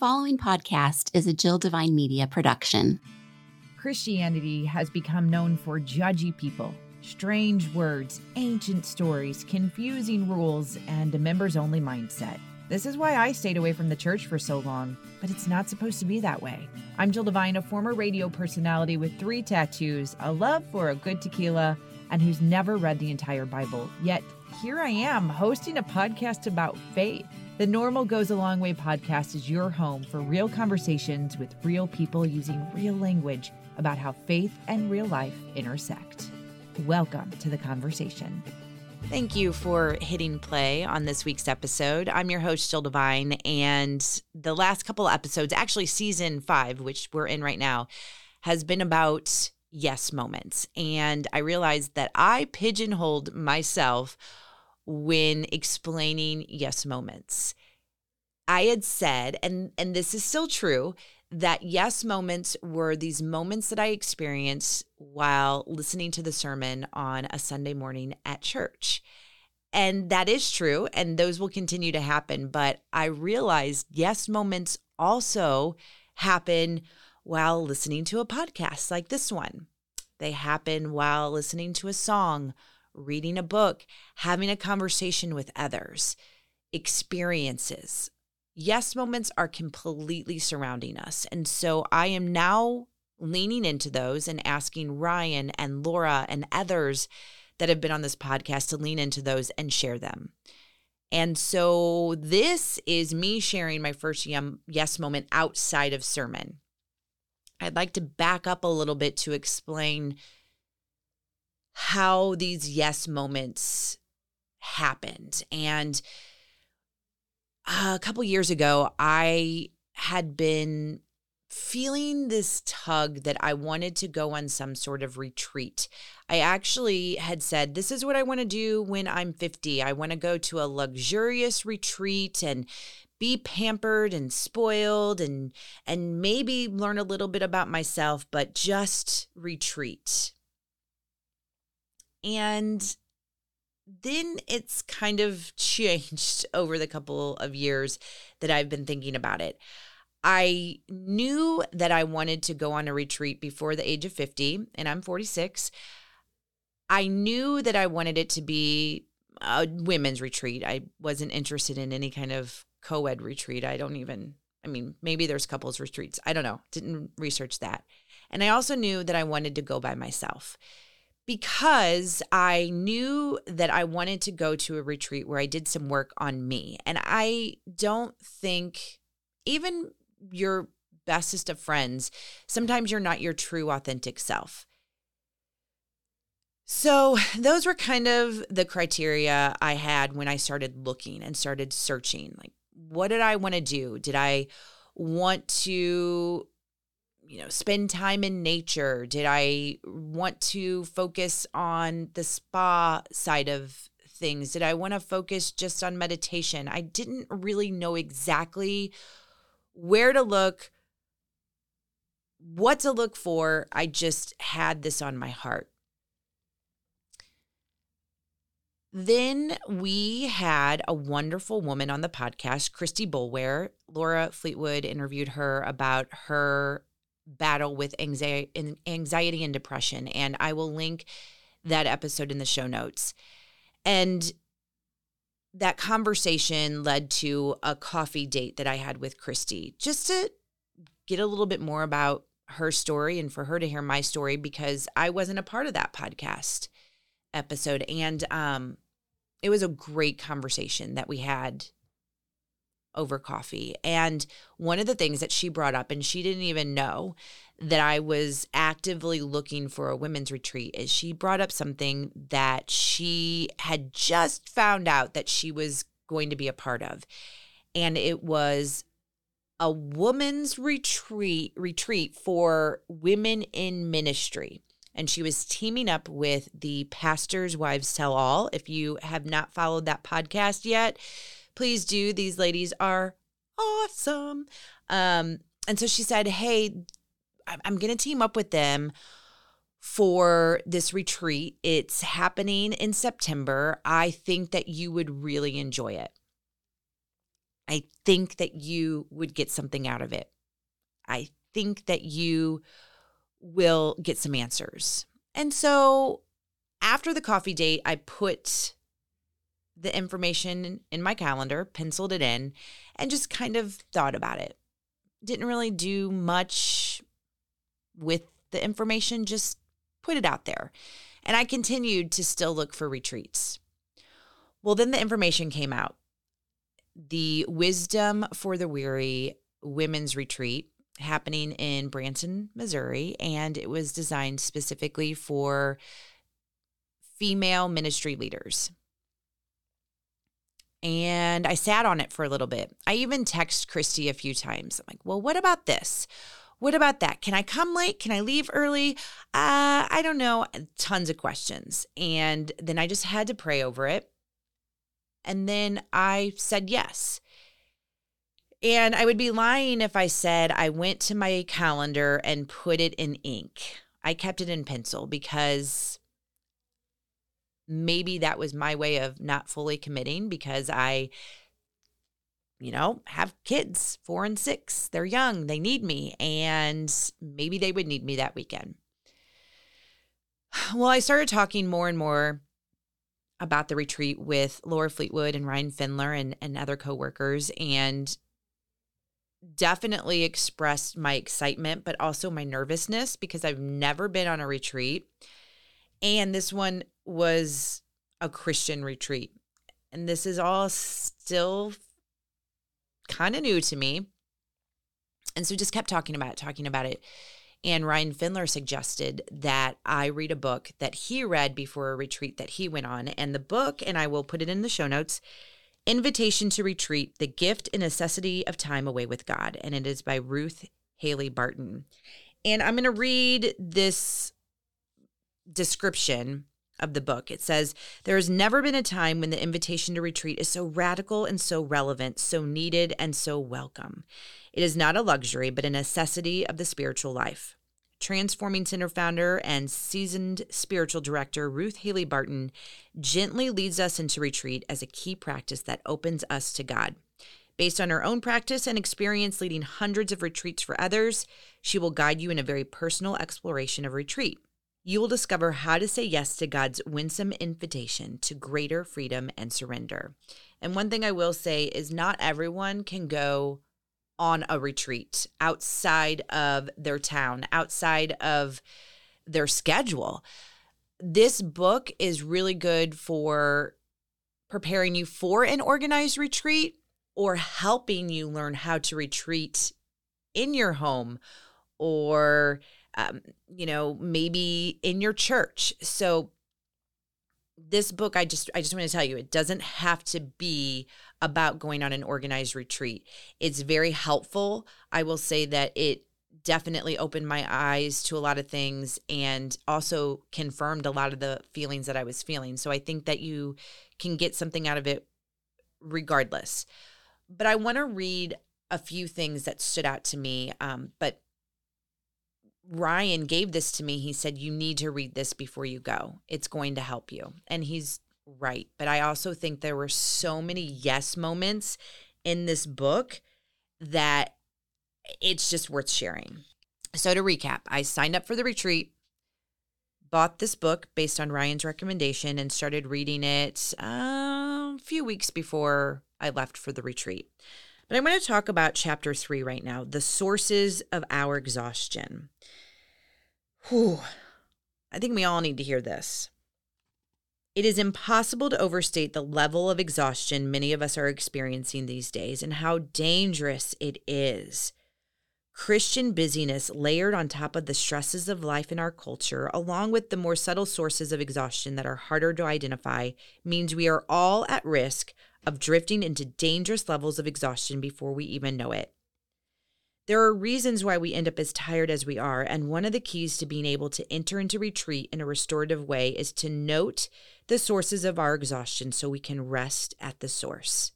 following podcast is a Jill Devine Media production. Christianity has become known for judgy people, strange words, ancient stories, confusing rules, and a members only mindset. This is why I stayed away from the church for so long, but it's not supposed to be that way. I'm Jill Devine, a former radio personality with three tattoos, a love for a good tequila, and who's never read the entire Bible. Yet here I am hosting a podcast about faith. The Normal Goes a Long Way podcast is your home for real conversations with real people using real language about how faith and real life intersect. Welcome to the conversation. Thank you for hitting play on this week's episode. I'm your host, Jill Devine, and the last couple episodes, actually season five, which we're in right now, has been about yes moments. And I realized that I pigeonholed myself when explaining yes moments. I had said, and and this is still true, that yes moments were these moments that I experienced while listening to the sermon on a Sunday morning at church. And that is true, and those will continue to happen. But I realized yes moments also happen while listening to a podcast like this one. They happen while listening to a song reading a book, having a conversation with others, experiences. Yes moments are completely surrounding us. And so I am now leaning into those and asking Ryan and Laura and others that have been on this podcast to lean into those and share them. And so this is me sharing my first yes moment outside of sermon. I'd like to back up a little bit to explain how these yes moments happened. And a couple years ago, I had been feeling this tug that I wanted to go on some sort of retreat. I actually had said, This is what I want to do when I'm 50. I want to go to a luxurious retreat and be pampered and spoiled and and maybe learn a little bit about myself but just retreat and then it's kind of changed over the couple of years that I've been thinking about it. I knew that I wanted to go on a retreat before the age of 50, and I'm 46. I knew that I wanted it to be a women's retreat. I wasn't interested in any kind of co ed retreat. I don't even, I mean, maybe there's couples retreats. I don't know. Didn't research that. And I also knew that I wanted to go by myself because I knew that I wanted to go to a retreat where I did some work on me. And I don't think, even your bestest of friends, sometimes you're not your true, authentic self. So, those were kind of the criteria I had when I started looking and started searching. Like, what did I want to do? Did I want to you know, spend time in nature? Did I want to focus on the spa side of things? Did I want to focus just on meditation? I didn't really know exactly where to look, what to look for. I just had this on my heart. Then we had a wonderful woman on the podcast, Christy Boulware. Laura Fleetwood interviewed her about her battle with anxiety anxiety and depression and I will link that episode in the show notes. And that conversation led to a coffee date that I had with Christy just to get a little bit more about her story and for her to hear my story because I wasn't a part of that podcast episode and um it was a great conversation that we had over coffee. And one of the things that she brought up, and she didn't even know that I was actively looking for a women's retreat, is she brought up something that she had just found out that she was going to be a part of. And it was a woman's retreat retreat for women in ministry and she was teaming up with the pastors wives tell all if you have not followed that podcast yet please do. These ladies are awesome. Um, and so she said, Hey, I'm going to team up with them for this retreat. It's happening in September. I think that you would really enjoy it. I think that you would get something out of it. I think that you will get some answers. And so after the coffee date, I put the information in my calendar, penciled it in, and just kind of thought about it. Didn't really do much with the information, just put it out there. And I continued to still look for retreats. Well, then the information came out. The Wisdom for the Weary Women's Retreat happening in Branson, Missouri, and it was designed specifically for female ministry leaders. And I sat on it for a little bit. I even texted Christy a few times. I'm like, well, what about this? What about that? Can I come late? Can I leave early? Uh, I don't know. Tons of questions. And then I just had to pray over it. And then I said yes. And I would be lying if I said I went to my calendar and put it in ink. I kept it in pencil because maybe that was my way of not fully committing because I, you know, have kids, four and six. They're young, they need me, and maybe they would need me that weekend. Well, I started talking more and more about the retreat with Laura Fleetwood and Ryan Findler and, and other coworkers, and definitely expressed my excitement, but also my nervousness because I've never been on a retreat. And this one was a Christian retreat. And this is all still kind of new to me. And so just kept talking about it, talking about it. And Ryan Findler suggested that I read a book that he read before a retreat that he went on. And the book, and I will put it in the show notes, Invitation to Retreat The Gift and Necessity of Time Away with God. And it is by Ruth Haley Barton. And I'm going to read this description of the book. It says, There has never been a time when the invitation to retreat is so radical and so relevant, so needed and so welcome. It is not a luxury, but a necessity of the spiritual life. Transforming Center founder and seasoned spiritual director Ruth Haley Barton gently leads us into retreat as a key practice that opens us to God. Based on her own practice and experience leading hundreds of retreats for others, she will guide you in a very personal exploration of retreat you will discover how to say yes to God's winsome invitation to greater freedom and surrender. And one thing I will say is not everyone can go on a retreat outside of their town, outside of their schedule. This book is really good for preparing you for an organized retreat or helping you learn how to retreat in your home or um, you know, maybe in your church. So this book I just I just want to tell you it doesn't have to be about going on an organized retreat. It's very helpful. I will say that it definitely opened my eyes to a lot of things and also confirmed a lot of the feelings that I was feeling. So I think that you can get something out of it regardless. But I want to read a few things that stood out to me. Um, but Ryan gave this to me. He said, You need to read this before you go. It's going to help you. And he's right. But I also think there were so many yes moments in this book that it's just worth sharing. So, to recap, I signed up for the retreat, bought this book based on Ryan's recommendation, and started reading it uh, a few weeks before I left for the retreat. But I'm going to talk about chapter three right now the sources of our exhaustion. Whew. I think we all need to hear this. It is impossible to overstate the level of exhaustion many of us are experiencing these days and how dangerous it is. Christian busyness layered on top of the stresses of life in our culture, along with the more subtle sources of exhaustion that are harder to identify, means we are all at risk of drifting into dangerous levels of exhaustion before we even know it. There are reasons why we end up as tired as we are, and one of the keys to being able to enter into retreat in a restorative way is to note the sources of our exhaustion so we can rest at the source.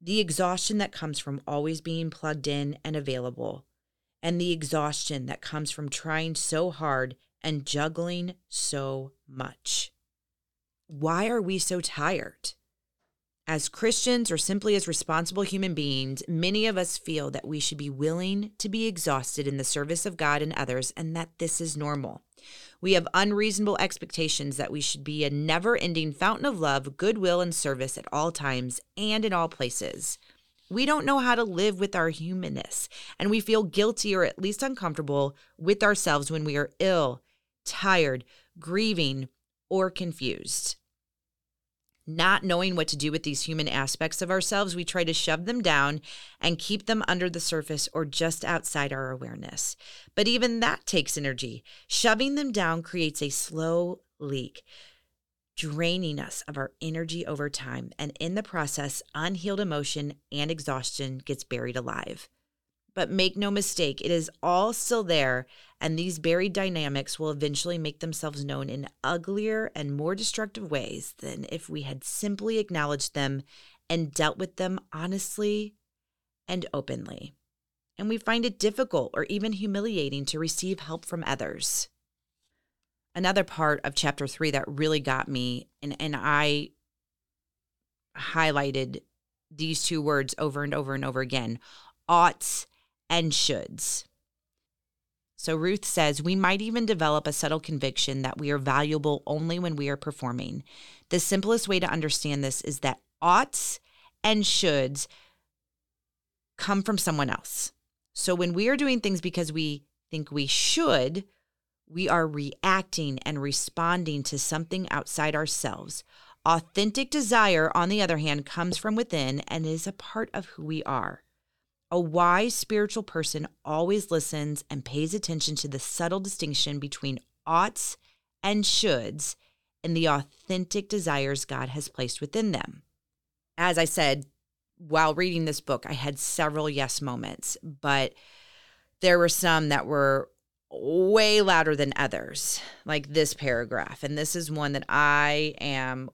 The exhaustion that comes from always being plugged in and available, and the exhaustion that comes from trying so hard and juggling so much. Why are we so tired? As Christians or simply as responsible human beings, many of us feel that we should be willing to be exhausted in the service of God and others and that this is normal. We have unreasonable expectations that we should be a never ending fountain of love, goodwill, and service at all times and in all places. We don't know how to live with our humanness, and we feel guilty or at least uncomfortable with ourselves when we are ill, tired, grieving, or confused. Not knowing what to do with these human aspects of ourselves, we try to shove them down and keep them under the surface or just outside our awareness. But even that takes energy. Shoving them down creates a slow leak, draining us of our energy over time. And in the process, unhealed emotion and exhaustion gets buried alive. But make no mistake, it is all still there, and these buried dynamics will eventually make themselves known in uglier and more destructive ways than if we had simply acknowledged them and dealt with them honestly and openly. And we find it difficult or even humiliating to receive help from others. Another part of chapter three that really got me, and, and I highlighted these two words over and over and over again oughts and shoulds. So Ruth says we might even develop a subtle conviction that we are valuable only when we are performing. The simplest way to understand this is that oughts and shoulds come from someone else. So when we are doing things because we think we should, we are reacting and responding to something outside ourselves. Authentic desire, on the other hand, comes from within and is a part of who we are. A wise spiritual person always listens and pays attention to the subtle distinction between oughts and shoulds and the authentic desires God has placed within them. As I said, while reading this book, I had several yes moments, but there were some that were way louder than others, like this paragraph. And this is one that I am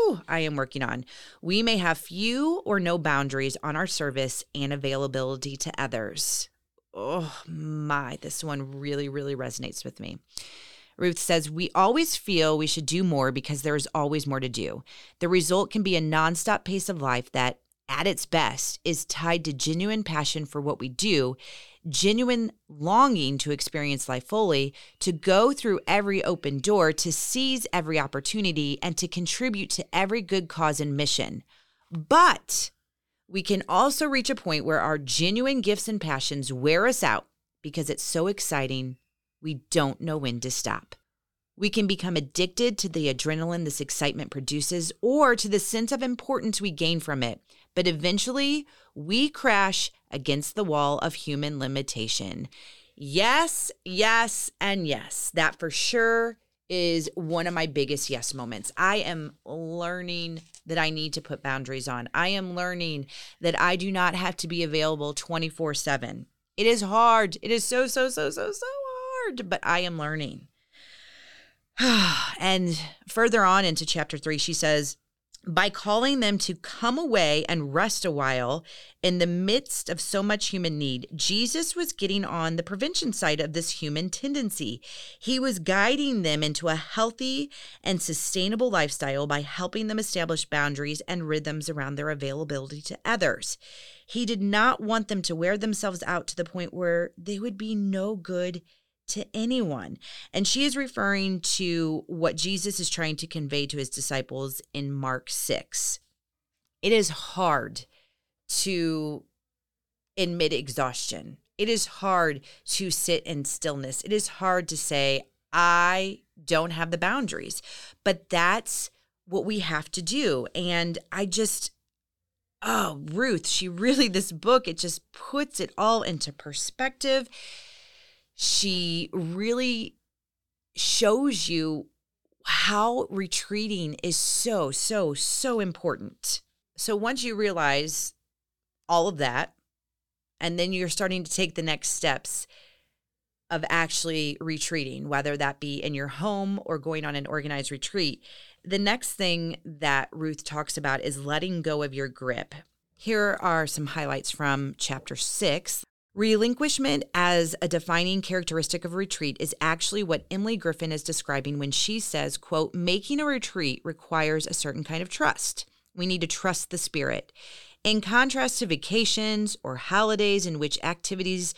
whew, I am working on. We may have few or no boundaries on our service and availability to others. Oh my, this one really, really resonates with me. Ruth says, We always feel we should do more because there is always more to do. The result can be a nonstop pace of life that, at its best, is tied to genuine passion for what we do genuine longing to experience life fully, to go through every open door, to seize every opportunity, and to contribute to every good cause and mission. But we can also reach a point where our genuine gifts and passions wear us out because it's so exciting, we don't know when to stop. We can become addicted to the adrenaline this excitement produces or to the sense of importance we gain from it. But eventually, we crash against the wall of human limitation. Yes, yes, and yes. That for sure is one of my biggest yes moments. I am learning that I need to put boundaries on. I am learning that I do not have to be available 24 7. It is hard. It is so, so, so, so, so hard, but I am learning. and further on into chapter three, she says, by calling them to come away and rest a while in the midst of so much human need, Jesus was getting on the prevention side of this human tendency. He was guiding them into a healthy and sustainable lifestyle by helping them establish boundaries and rhythms around their availability to others. He did not want them to wear themselves out to the point where they would be no good to anyone. And she is referring to what Jesus is trying to convey to his disciples in Mark 6. It is hard to admit exhaustion. It is hard to sit in stillness. It is hard to say, I don't have the boundaries. But that's what we have to do. And I just, oh, Ruth, she really, this book, it just puts it all into perspective she really shows you how retreating is so, so, so important. So once you realize all of that, and then you're starting to take the next steps of actually retreating, whether that be in your home or going on an organized retreat. The next thing that Ruth talks about is letting go of your grip. Here are some highlights from chapter six. Relinquishment as a defining characteristic of retreat is actually what Emilie Griffin is describing when she says, quote, making a retreat requires a certain kind of trust. We need to trust the Spirit. In contrast to vacations or holidays in which activities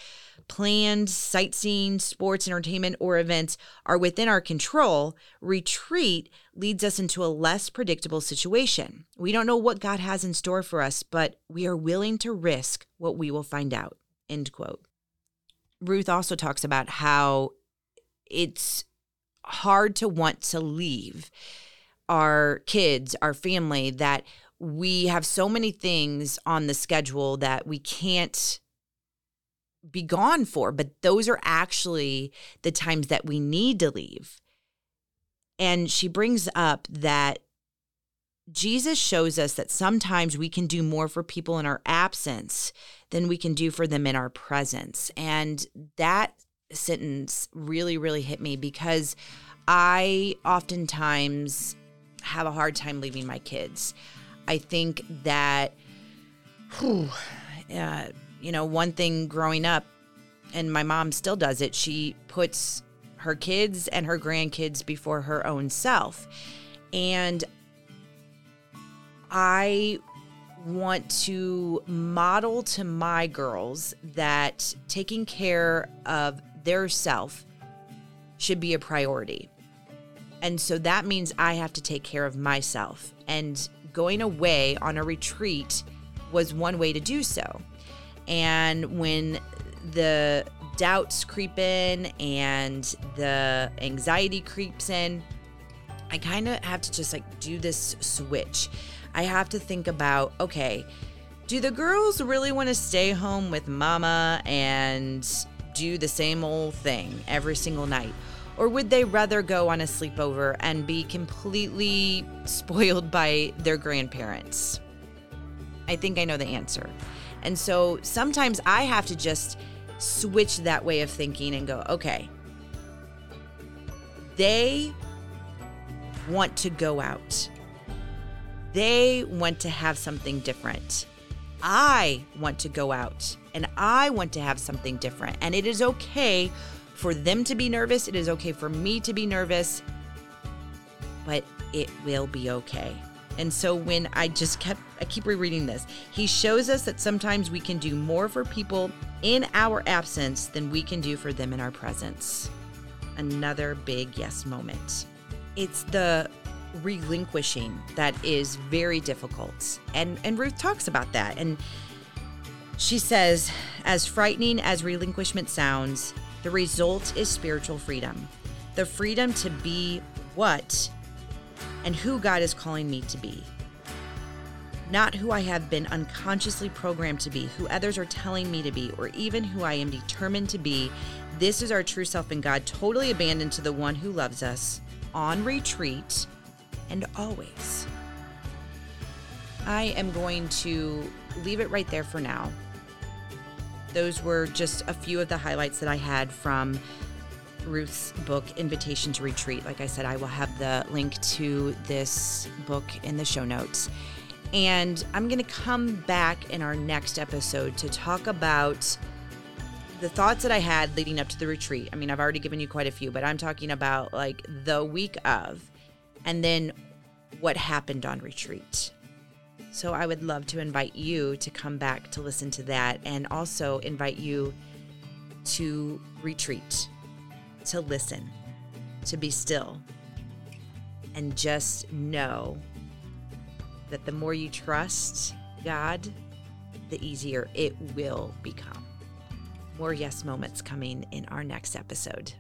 planned sightseeing, sports, entertainment, or events are within our control, retreat leads us into a less predictable situation. We don't know what God has in store for us, but we are willing to risk what we will find out. End quote. Ruth also talks about how it's hard to want to leave our kids, our family, that we have so many things on the schedule that we can't be gone for, but those are actually the times that we need to leave. And she brings up that Jesus shows us that sometimes we can do more for people in our absence than we can do for them in our presence. And that sentence really, really hit me because I oftentimes have a hard time leaving my kids. I think that, whew, uh, you know, one thing growing up, and my mom still does it, she puts her kids and her grandkids before her own self. And I want to model to my girls that taking care of their self should be a priority. And so that means I have to take care of myself. And going away on a retreat was one way to do so. And when the doubts creep in and the anxiety creeps in, I kind of have to just like do this switch. I have to think about okay, do the girls really want to stay home with mama and do the same old thing every single night? Or would they rather go on a sleepover and be completely spoiled by their grandparents? I think I know the answer. And so sometimes I have to just switch that way of thinking and go, okay, they want to go out. They want to have something different. I want to go out and I want to have something different. And it is okay for them to be nervous. It is okay for me to be nervous, but it will be okay. And so when I just kept, I keep rereading this, he shows us that sometimes we can do more for people in our absence than we can do for them in our presence. Another big yes moment. It's the relinquishing that is very difficult. And and Ruth talks about that and she says as frightening as relinquishment sounds, the result is spiritual freedom. The freedom to be what and who God is calling me to be. Not who I have been unconsciously programmed to be, who others are telling me to be, or even who I am determined to be. This is our true self in God, totally abandoned to the one who loves us, on retreat, and always. I am going to leave it right there for now. Those were just a few of the highlights that I had from Ruth's book, Invitation to Retreat. Like I said, I will have the link to this book in the show notes. And I'm going to come back in our next episode to talk about the thoughts that I had leading up to the retreat. I mean, I've already given you quite a few, but I'm talking about like the week of and then what happened on retreat. So I would love to invite you to come back to listen to that and also invite you to retreat to listen, to be still, and just know that the more you trust God, the easier it will become. More yes moments coming in our next episode.